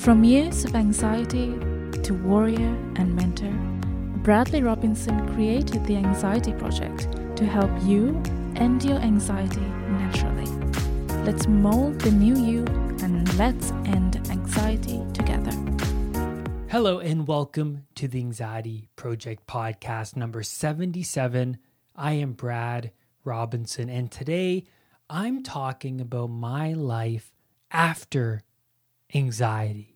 From years of anxiety to warrior and mentor, Bradley Robinson created the Anxiety Project to help you end your anxiety naturally. Let's mold the new you and let's end anxiety together. Hello, and welcome to the Anxiety Project podcast number 77. I am Brad Robinson, and today I'm talking about my life after anxiety.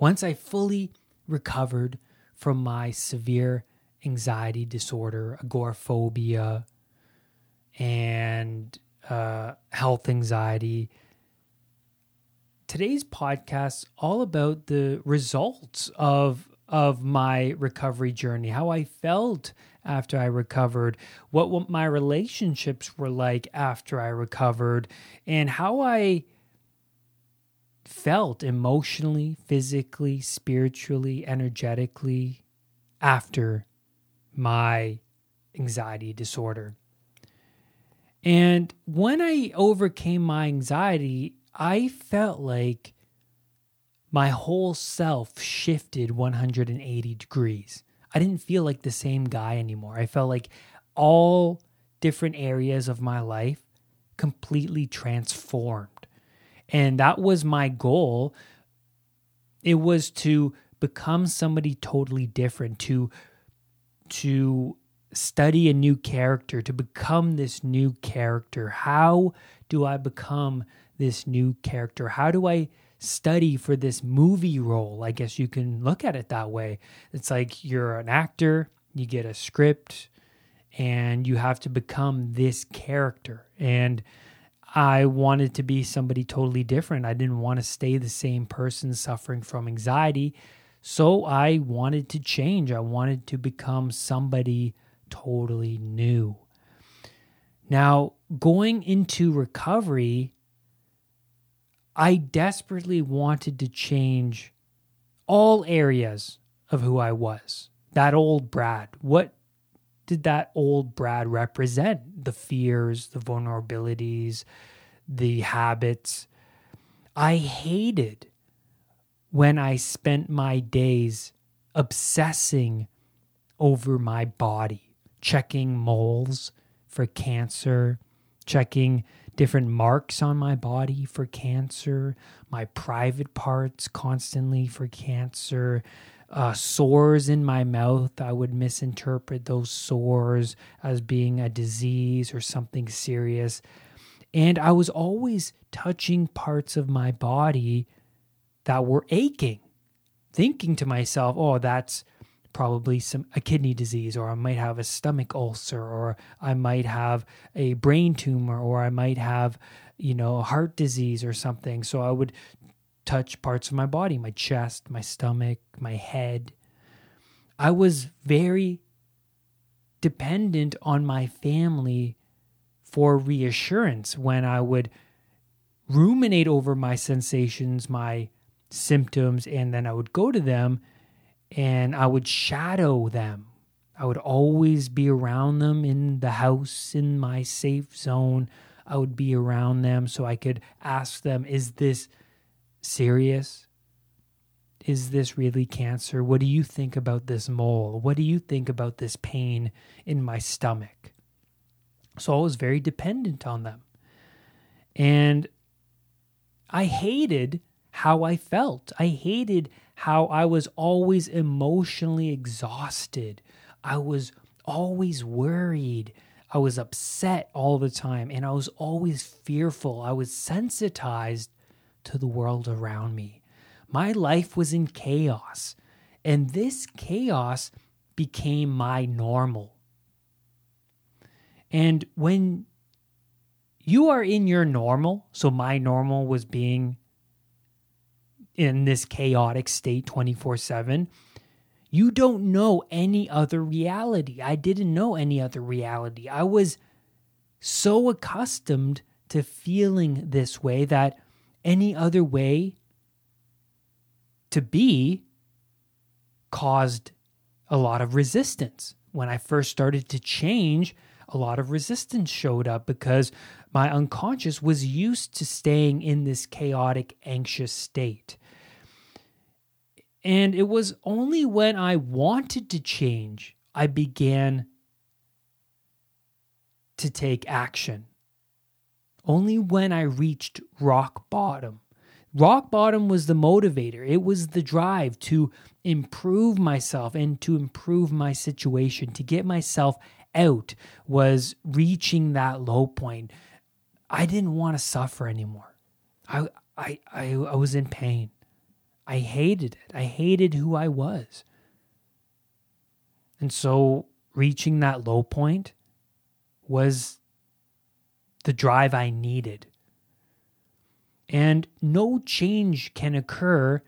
Once I fully recovered from my severe anxiety disorder, agoraphobia, and uh, health anxiety, today's podcast all about the results of of my recovery journey, how I felt after I recovered, what, what my relationships were like after I recovered, and how I felt emotionally, physically, spiritually, energetically after my anxiety disorder. And when I overcame my anxiety, I felt like my whole self shifted 180 degrees. I didn't feel like the same guy anymore. I felt like all different areas of my life completely transformed. And that was my goal. It was to become somebody totally different, to to study a new character, to become this new character. How do I become this new character? How do I study for this movie role? I guess you can look at it that way. It's like you're an actor, you get a script, and you have to become this character. And I wanted to be somebody totally different. I didn't want to stay the same person suffering from anxiety. So I wanted to change. I wanted to become somebody totally new. Now, going into recovery, I desperately wanted to change all areas of who I was. That old Brad. What did that old Brad represent? The fears, the vulnerabilities, the habits. I hated when I spent my days obsessing over my body, checking moles for cancer, checking different marks on my body for cancer, my private parts constantly for cancer, uh, sores in my mouth. I would misinterpret those sores as being a disease or something serious. And I was always touching parts of my body that were aching, thinking to myself, oh, that's probably some a kidney disease or I might have a stomach ulcer or I might have a brain tumor or I might have you know heart disease or something so I would touch parts of my body, my chest, my stomach, my head. I was very dependent on my family for reassurance when I would ruminate over my sensations, my symptoms, and then I would go to them and I would shadow them. I would always be around them in the house, in my safe zone. I would be around them so I could ask them, Is this serious? Is this really cancer? What do you think about this mole? What do you think about this pain in my stomach? So I was very dependent on them. And I hated how I felt. I hated how I was always emotionally exhausted. I was always worried. I was upset all the time and I was always fearful. I was sensitized to the world around me. My life was in chaos, and this chaos became my normal. And when you are in your normal, so my normal was being in this chaotic state 24 7, you don't know any other reality. I didn't know any other reality. I was so accustomed to feeling this way that any other way to be caused a lot of resistance. When I first started to change, a lot of resistance showed up because my unconscious was used to staying in this chaotic, anxious state. And it was only when I wanted to change, I began to take action. Only when I reached rock bottom. Rock bottom was the motivator, it was the drive to improve myself and to improve my situation, to get myself out, was reaching that low point. I didn't want to suffer anymore. I, I, I, I was in pain. I hated it. I hated who I was. And so reaching that low point was the drive I needed. And no change can occur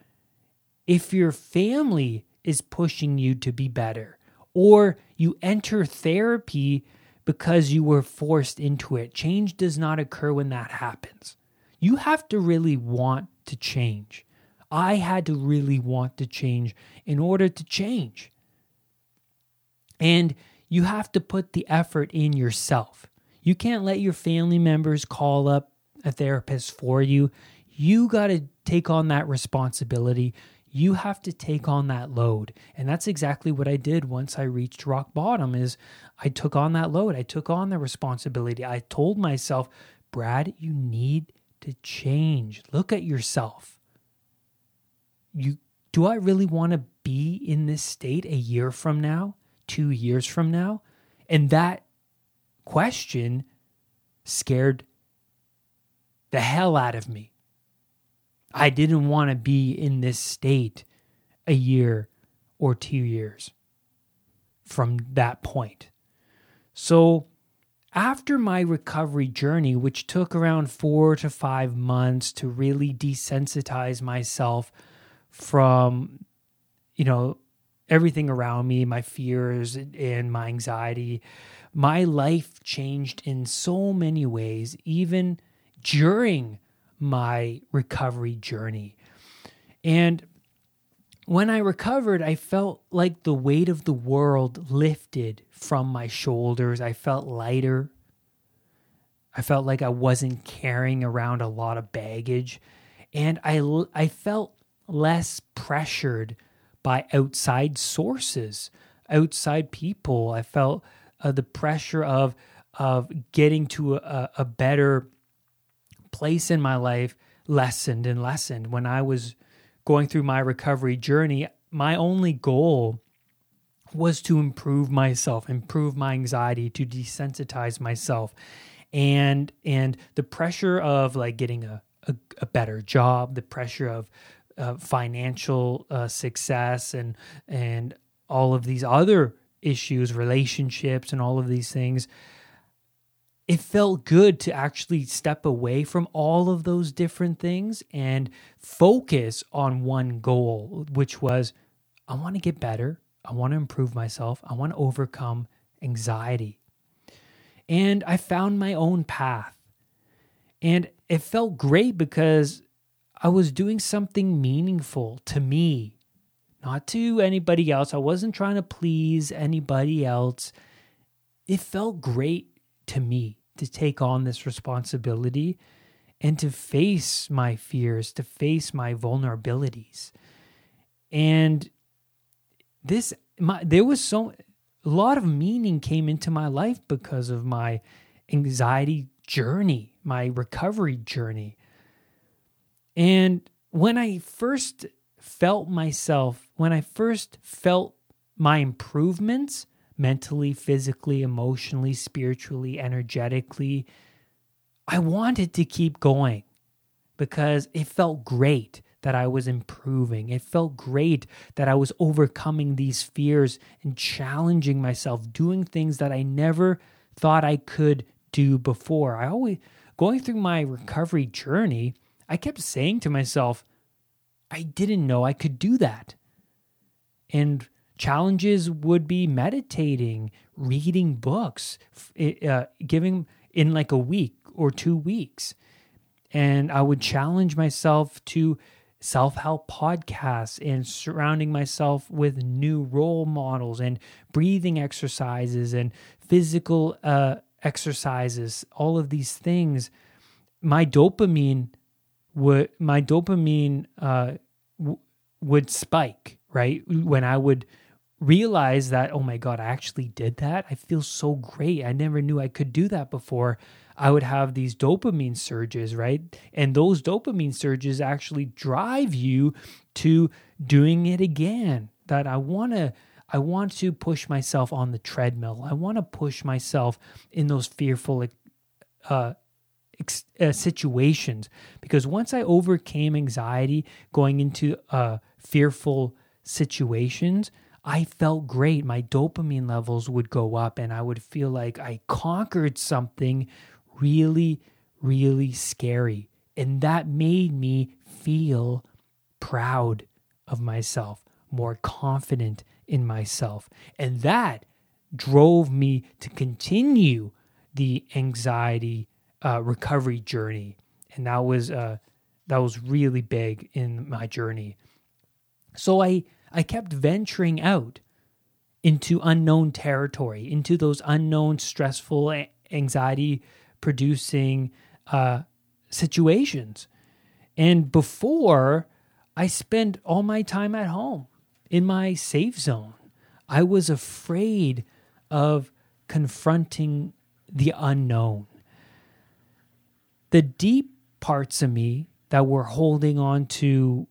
if your family is pushing you to be better, or you enter therapy because you were forced into it. Change does not occur when that happens. You have to really want to change. I had to really want to change in order to change. And you have to put the effort in yourself. You can't let your family members call up a therapist for you. You got to take on that responsibility. You have to take on that load. And that's exactly what I did once I reached rock bottom is I took on that load. I took on the responsibility. I told myself, "Brad, you need to change. Look at yourself you do I really want to be in this state a year from now, 2 years from now? And that question scared the hell out of me. I didn't want to be in this state a year or 2 years from that point. So after my recovery journey, which took around four to five months to really desensitize myself from you know everything around me my fears and my anxiety my life changed in so many ways even during my recovery journey and when I recovered, I felt like the weight of the world lifted from my shoulders. I felt lighter. I felt like I wasn't carrying around a lot of baggage. And I, I felt less pressured by outside sources, outside people. I felt uh, the pressure of of getting to a, a better place in my life lessened and lessened. When I was going through my recovery journey, my only goal was to improve myself, improve my anxiety, to desensitize myself. And and the pressure of like getting a, a, a better job, the pressure of uh, financial uh, success and and all of these other issues, relationships, and all of these things. It felt good to actually step away from all of those different things and focus on one goal, which was I want to get better. I want to improve myself. I want to overcome anxiety. And I found my own path. And it felt great because I was doing something meaningful to me, not to anybody else. I wasn't trying to please anybody else. It felt great to me to take on this responsibility and to face my fears, to face my vulnerabilities. And this my there was so a lot of meaning came into my life because of my anxiety journey, my recovery journey. And when I first felt myself, when I first felt my improvements mentally, physically, emotionally, spiritually, energetically, I wanted to keep going because it felt great that I was improving. It felt great that I was overcoming these fears and challenging myself, doing things that I never thought I could do before. I always, going through my recovery journey, I kept saying to myself, I didn't know I could do that. And challenges would be meditating, reading books, uh, giving in like a week or two weeks. And I would challenge myself to self help podcasts and surrounding myself with new role models and breathing exercises and physical uh, exercises, all of these things. My dopamine what my dopamine uh, w- would spike, right? When I would realize that, oh my God, I actually did that. I feel so great. I never knew I could do that before. I would have these dopamine surges, right? And those dopamine surges actually drive you to doing it again. That I want to I want to push myself on the treadmill. I want to push myself in those fearful uh, ex- uh, situations because once I overcame anxiety going into uh, fearful situations, I felt great. My dopamine levels would go up and I would feel like I conquered something really, really scary. And that made me feel proud of myself, more confident in myself. And that drove me to continue the anxiety uh, recovery journey. And that was uh, that was really big in my journey. So I I kept venturing out into unknown territory, into those unknown, stressful, anxiety producing uh, situations. And before, I spent all my time at home in my safe zone. I was afraid of confronting the unknown. The deep parts of me that were holding on to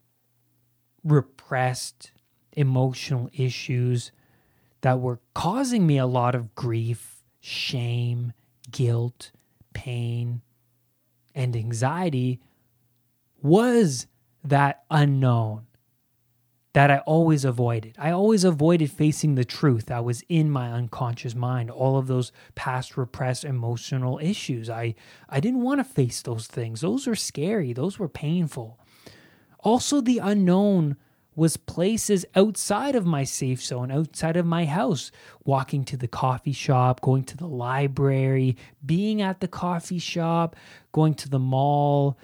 repressed emotional issues that were causing me a lot of grief, shame, guilt, pain, and anxiety was that unknown that I always avoided. I always avoided facing the truth that was in my unconscious mind, all of those past repressed emotional issues. I, I didn't want to face those things. Those were scary, those were painful. Also, the unknown was places outside of my safe zone, outside of my house, walking to the coffee shop, going to the library, being at the coffee shop, going to the mall.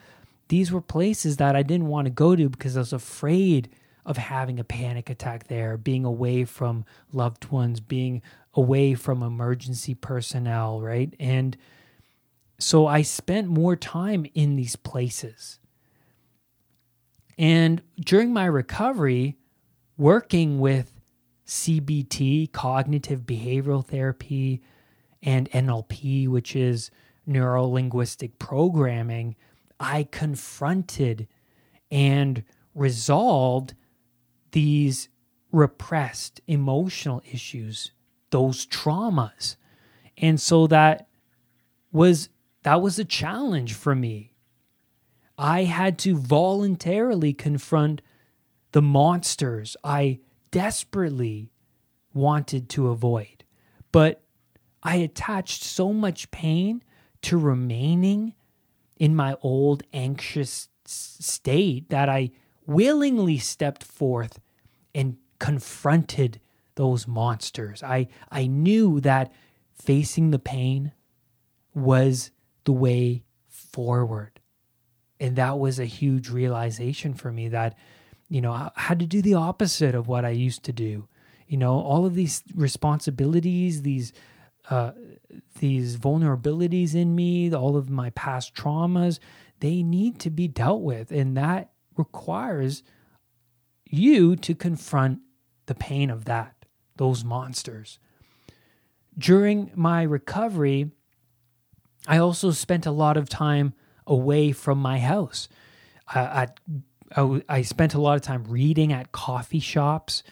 These were places that I didn't want to go to because I was afraid of having a panic attack there, being away from loved ones, being away from emergency personnel, right? And so I spent more time in these places. And during my recovery, working with CBT, cognitive behavioral therapy, and NLP, which is neuro linguistic programming, I confronted and resolved these repressed emotional issues, those traumas. And so that was that was a challenge for me I had to voluntarily confront the monsters I desperately wanted to avoid. But I attached so much pain to remaining in my old anxious state that I willingly stepped forth and confronted those monsters. I, I knew that facing the pain was the way forward. And that was a huge realization for me that you know i had to do the opposite of what i used to do. You know all of these responsibilities these uh, these vulnerabilities in me all of my past traumas they need to be dealt with. And that requires you to confront the pain of that those monsters during my recovery i also spent a lot of time away from my house. Uh, I, I, spent a lot of time reading at coffee shops,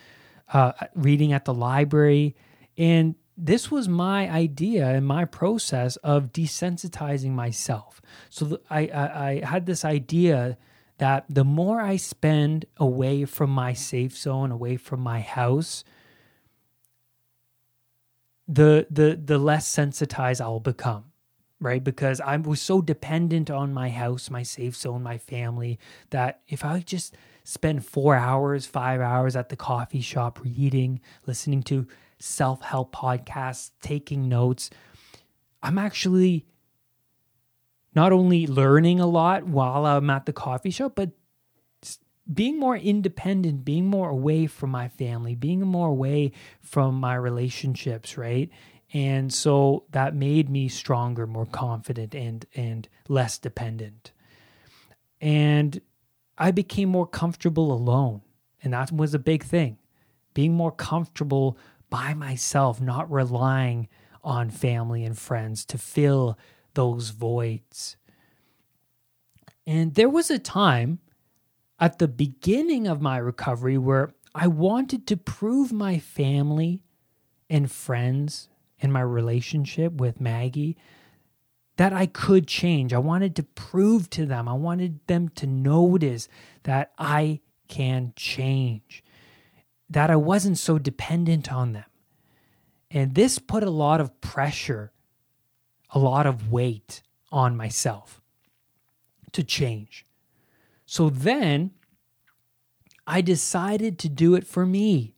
uh, reading at the library, and this was my idea and my process of desensitizing myself. So I, I, I had this idea that the more I spend away from my safe zone, away from my house, the the the less sensitized I'll become right? Because I was so dependent on my house, my safe zone, my family, that if I just spend four hours, five hours at the coffee shop reading, listening to self help podcasts, taking notes, I'm actually not only learning a lot while I'm at the coffee shop, but being more independent, being more away from my family, being more away from my relationships, right? And so that made me stronger, more confident, and and less dependent. And I became more comfortable alone. And that was a big thing. Being more comfortable by myself, not relying on family and friends to fill those voids. And there was a time at the beginning of my recovery where I wanted to prove my family and friends and my relationship with Maggie that I could change. I wanted to prove to them, I wanted them to notice that I can change, that I wasn't so dependent on them. And this put a lot of pressure, a lot of weight on myself to change. So then I decided to do it for me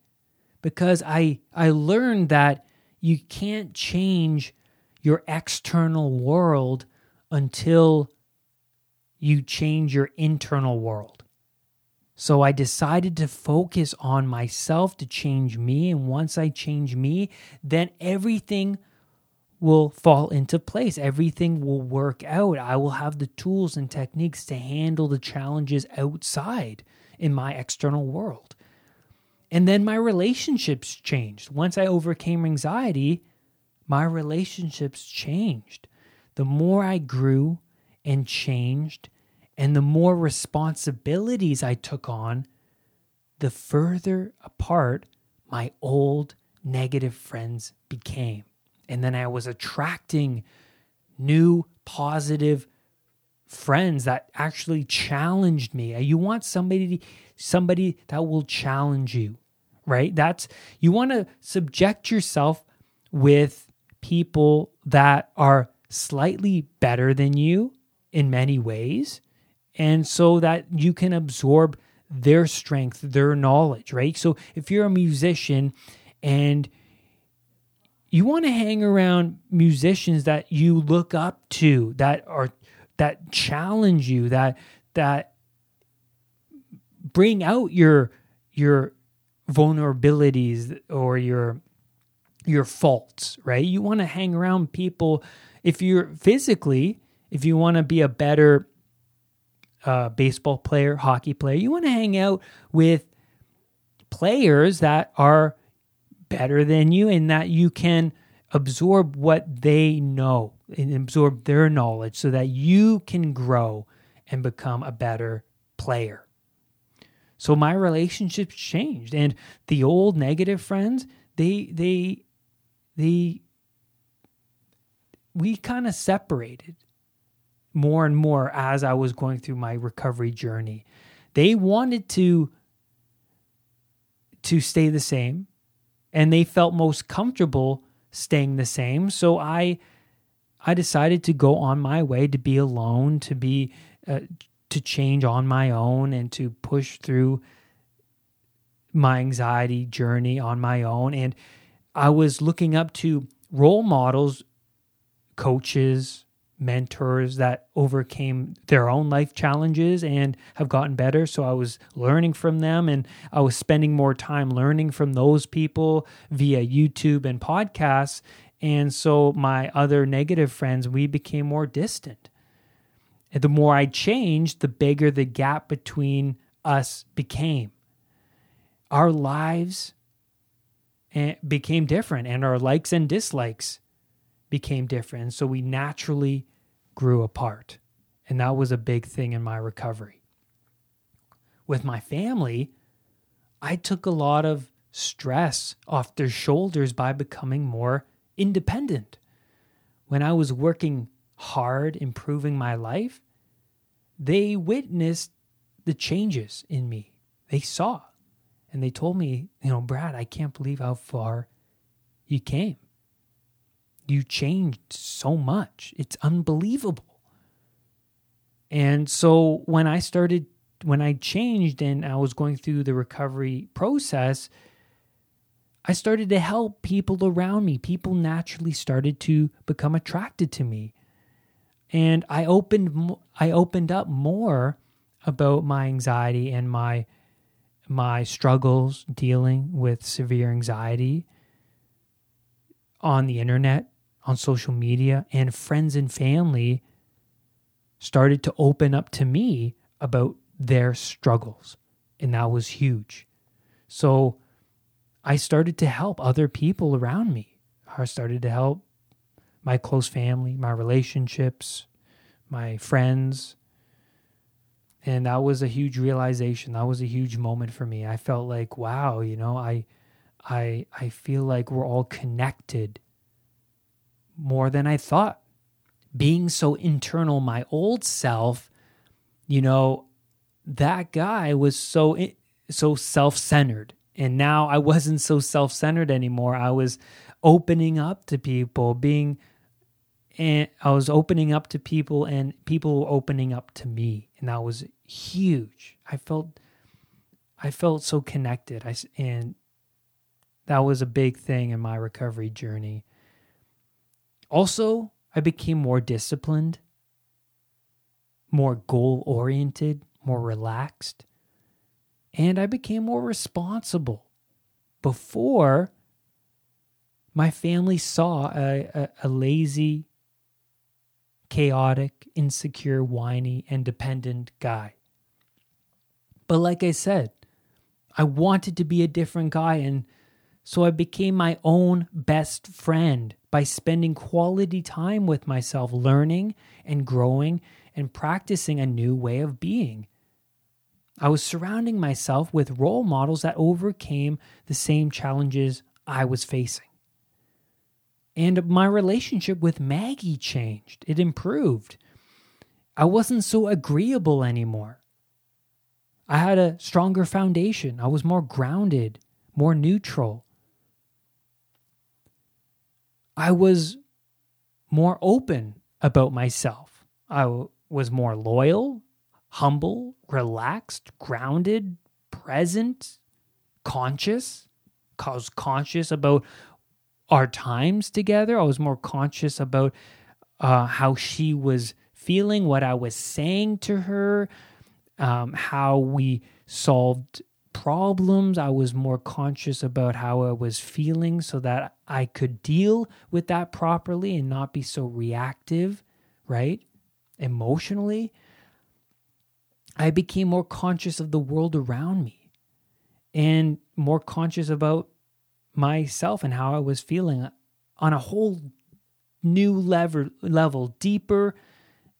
because I I learned that you can't change your external world until you change your internal world. So I decided to focus on myself to change me. And once I change me, then everything will fall into place. Everything will work out. I will have the tools and techniques to handle the challenges outside in my external world. And then my relationships changed. Once I overcame anxiety, my relationships changed. The more I grew and changed, and the more responsibilities I took on, the further apart my old negative friends became. And then I was attracting new positive friends that actually challenged me. You want somebody somebody that will challenge you, right? That's you want to subject yourself with people that are slightly better than you in many ways. And so that you can absorb their strength, their knowledge, right? So if you're a musician and you want to hang around musicians that you look up to, that are that challenge you, that that bring out your your vulnerabilities or your your faults, right? You want to hang around people if you're physically, if you want to be a better uh, baseball player, hockey player, you want to hang out with players that are better than you and that you can absorb what they know and absorb their knowledge so that you can grow and become a better player. So my relationships changed and the old negative friends, they they the we kind of separated more and more as I was going through my recovery journey. They wanted to to stay the same and they felt most comfortable staying the same. So I I decided to go on my way to be alone, to be uh, to change on my own and to push through my anxiety journey on my own and I was looking up to role models, coaches, mentors that overcame their own life challenges and have gotten better. So I was learning from them and I was spending more time learning from those people via YouTube and podcasts. And so my other negative friends, we became more distant. And the more I changed, the bigger the gap between us became. Our lives eh, became different and our likes and dislikes became different. And So we naturally grew apart. And that was a big thing in my recovery. With my family, I took a lot of stress off their shoulders by becoming more independent. When I was working hard, improving my life, they witnessed the changes in me. They saw and they told me, you know, Brad, I can't believe how far you came. You changed so much. It's unbelievable. And so when I started, when I changed and I was going through the recovery process, I started to help people around me. People naturally started to become attracted to me. And I opened I opened up more about my anxiety and my my struggles dealing with severe anxiety on the internet, on social media, and friends and family started to open up to me about their struggles. And that was huge So I started to help other people around me. I started to help my close family, my relationships, my friends. And that was a huge realization. That was a huge moment for me. I felt like, wow, you know, I I I feel like we're all connected more than I thought. Being so internal, my old self, you know, that guy was so so self-centered and now I wasn't so self-centered anymore. I was opening up to people, being and I was opening up to people and people were opening up to me and that was huge. I felt I felt so connected. I and that was a big thing in my recovery journey. Also, I became more disciplined, more goal oriented, more relaxed, and I became more responsible. Before, my family saw a, a, a lazy, chaotic, insecure, whiny, and dependent guy. But like I said, I wanted to be a different guy, and so I became my own best friend by spending quality time with myself, learning and growing and practicing a new way of being. I was surrounding myself with role models that overcame the same challenges I was facing. And my relationship with Maggie changed, it improved. I wasn't so agreeable anymore. I had a stronger foundation. I was more grounded, more neutral. I was more open about myself. I was more loyal, humble, relaxed, grounded, present, conscious. I was conscious about our times together. I was more conscious about uh, how she was feeling, what I was saying to her, um, how we solved problems. I was more conscious about how I was feeling so that I could deal with that properly and not be so reactive, right? Emotionally. I became more conscious of the world around me and more conscious about myself and how I was feeling on a whole new level, level deeper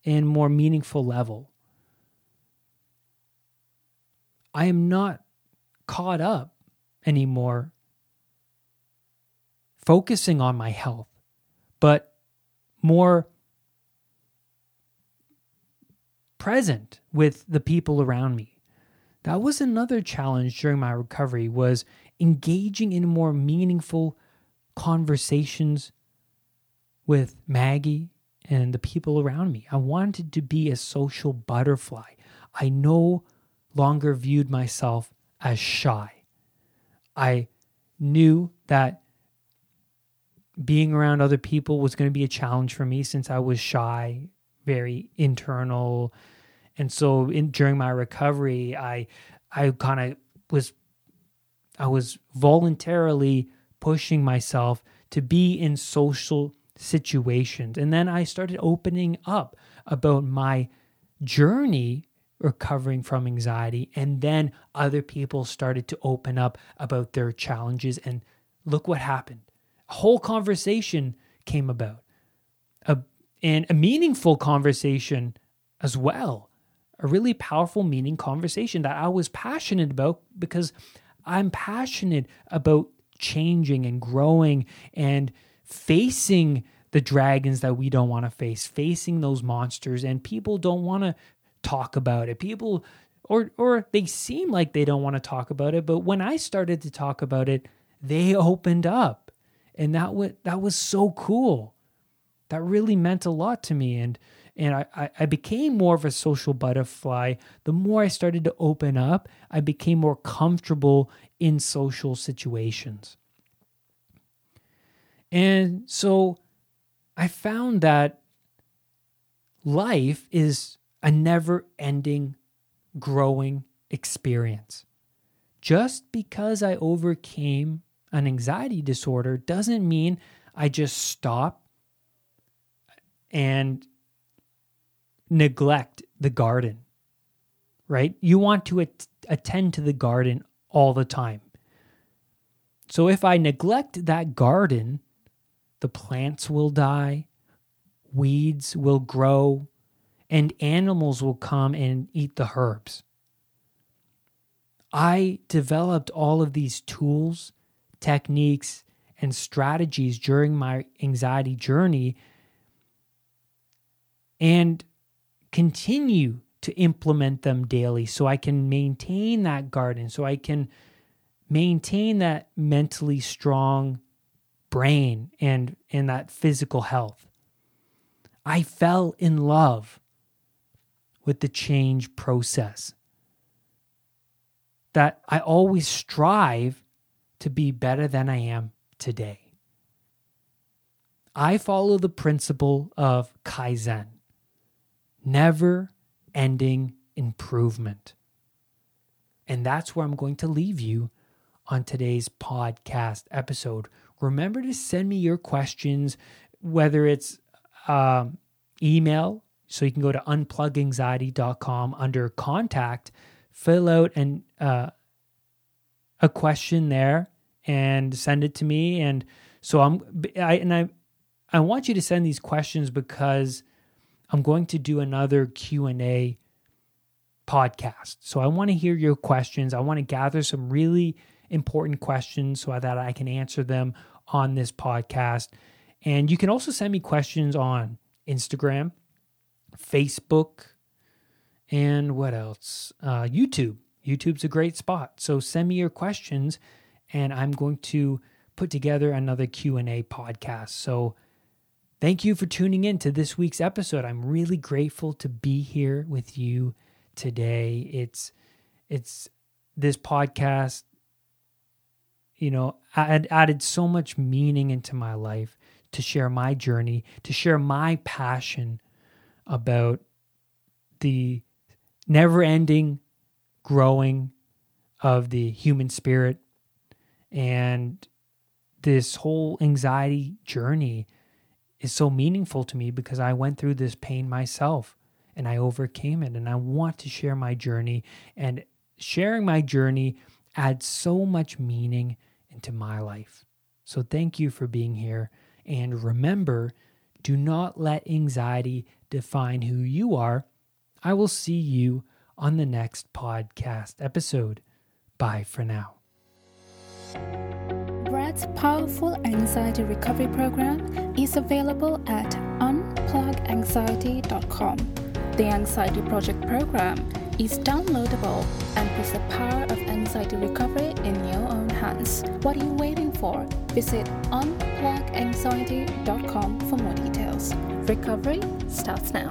and more meaningful level. I am not caught up anymore focusing on my health, but more present with the people around me. That was another challenge during my recovery was engaging in more meaningful conversations with Maggie and the people around me. I wanted to be a social butterfly. I no longer viewed myself as shy. I knew that being around other people was going to be a challenge for me since I was shy, very internal. And so in during my recovery, I I kind of was I was voluntarily pushing myself to be in social situations. And then I started opening up about my journey recovering from anxiety. And then other people started to open up about their challenges. And look what happened. A whole conversation came about, a, and a meaningful conversation as well. A really powerful, meaning conversation that I was passionate about because I'm passionate about changing and growing and facing the dragons that we don't want to face, facing those monsters, and people don't want to talk about it. People or or they seem like they don't want to talk about it, but when I started to talk about it, they opened up. And that was that was so cool. That really meant a lot to me. And and I, I became more of a social butterfly. The more I started to open up, I became more comfortable in social situations. And so I found that life is a never ending growing experience. Just because I overcame an anxiety disorder doesn't mean I just stop and neglect the garden, right? You want to at- attend to the garden all the time. So if I neglect that garden, the plants will die, weeds will grow, and animals will come and eat the herbs. I developed all of these tools, techniques, and strategies during my anxiety journey and continue to implement them daily so I can maintain that garden, so I can maintain that mentally strong brain and, and that physical health. I fell in love with the change process. That I always strive to be better than I am today. I follow the principle of Kaizen, never ending improvement. And that's where I'm going to leave you on today's podcast episode. Remember to send me your questions, whether it's um, email, so you can go to unpluganxiety.com under contact, fill out an, uh, a question there and send it to me. And so I'm, I, and I, I want you to send these questions because I'm going to do another Q&A podcast. So I want to hear your questions. I want to gather some really important questions so that I can answer them on this podcast. And you can also send me questions on Instagram, Facebook, and what else? Uh, YouTube. YouTube's a great spot. So send me your questions, and I'm going to put together another Q&A podcast. So thank you for tuning in to this week's episode. I'm really grateful to be here with you today. It's it's this podcast you know, I had added so much meaning into my life to share my journey, to share my passion about the never ending growing of the human spirit and this whole anxiety journey is so meaningful to me because I went through this pain myself and I overcame it. And I want to share my journey. And sharing my journey adds so much meaning into my life. So thank you for being here. And remember, do not let anxiety define who you are. I will see you on the next podcast episode. Bye for now. Brad's powerful anxiety recovery program is available at unpluganxiety.com. The Anxiety Project program is downloadable and puts the power of anxiety recovery in your own hands. What are you waiting for? Visit unpluganxiety.com for more details. Recovery starts now.